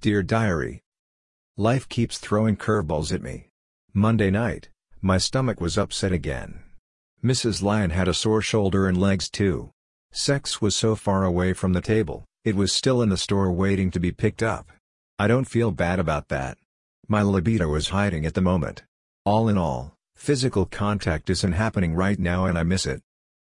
Dear Diary. Life keeps throwing curveballs at me. Monday night, my stomach was upset again. Mrs. Lion had a sore shoulder and legs too. Sex was so far away from the table, it was still in the store waiting to be picked up. I don't feel bad about that. My libido is hiding at the moment. All in all, physical contact isn't happening right now and I miss it.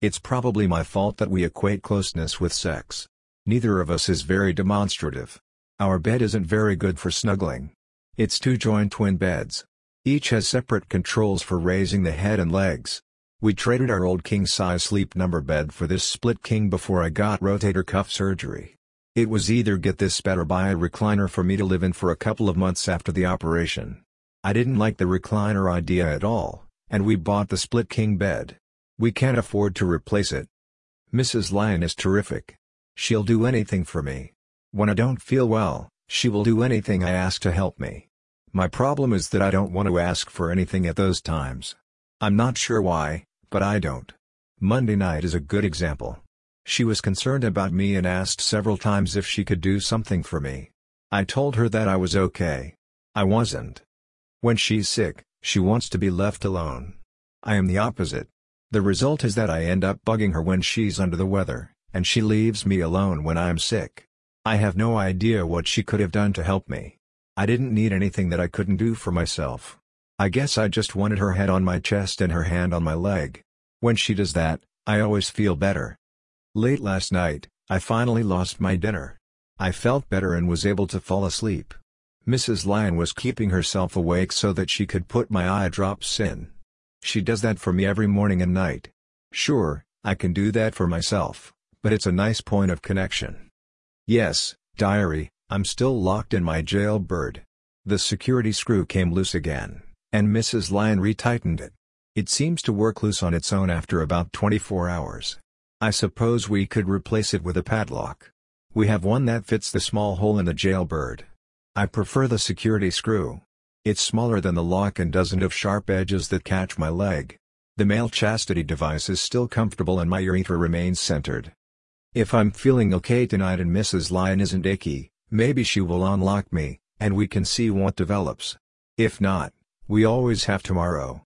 It's probably my fault that we equate closeness with sex. Neither of us is very demonstrative. Our bed isn't very good for snuggling. It's two joined twin beds. Each has separate controls for raising the head and legs. We traded our old king-size sleep number bed for this split king before I got rotator cuff surgery. It was either get this bed or buy a recliner for me to live in for a couple of months after the operation. I didn't like the recliner idea at all, and we bought the split king bed. We can't afford to replace it. Mrs. Lion is terrific. She'll do anything for me. When I don't feel well, she will do anything I ask to help me. My problem is that I don't want to ask for anything at those times. I'm not sure why, but I don't. Monday night is a good example. She was concerned about me and asked several times if she could do something for me. I told her that I was okay. I wasn't. When she's sick, she wants to be left alone. I am the opposite. The result is that I end up bugging her when she's under the weather, and she leaves me alone when I'm sick. I have no idea what she could have done to help me. I didn't need anything that I couldn't do for myself. I guess I just wanted her head on my chest and her hand on my leg. When she does that, I always feel better. Late last night, I finally lost my dinner. I felt better and was able to fall asleep. Mrs. Lion was keeping herself awake so that she could put my eye drops in. She does that for me every morning and night. Sure, I can do that for myself, but it's a nice point of connection. Yes, diary, I'm still locked in my jailbird. The security screw came loose again, and Mrs. Lion retightened it. It seems to work loose on its own after about 24 hours. I suppose we could replace it with a padlock. We have one that fits the small hole in the jailbird. I prefer the security screw. It's smaller than the lock and doesn't have sharp edges that catch my leg. The male chastity device is still comfortable and my urethra remains centered. If I'm feeling okay tonight and Mrs. Lion isn't icky, maybe she will unlock me, and we can see what develops. If not, we always have tomorrow.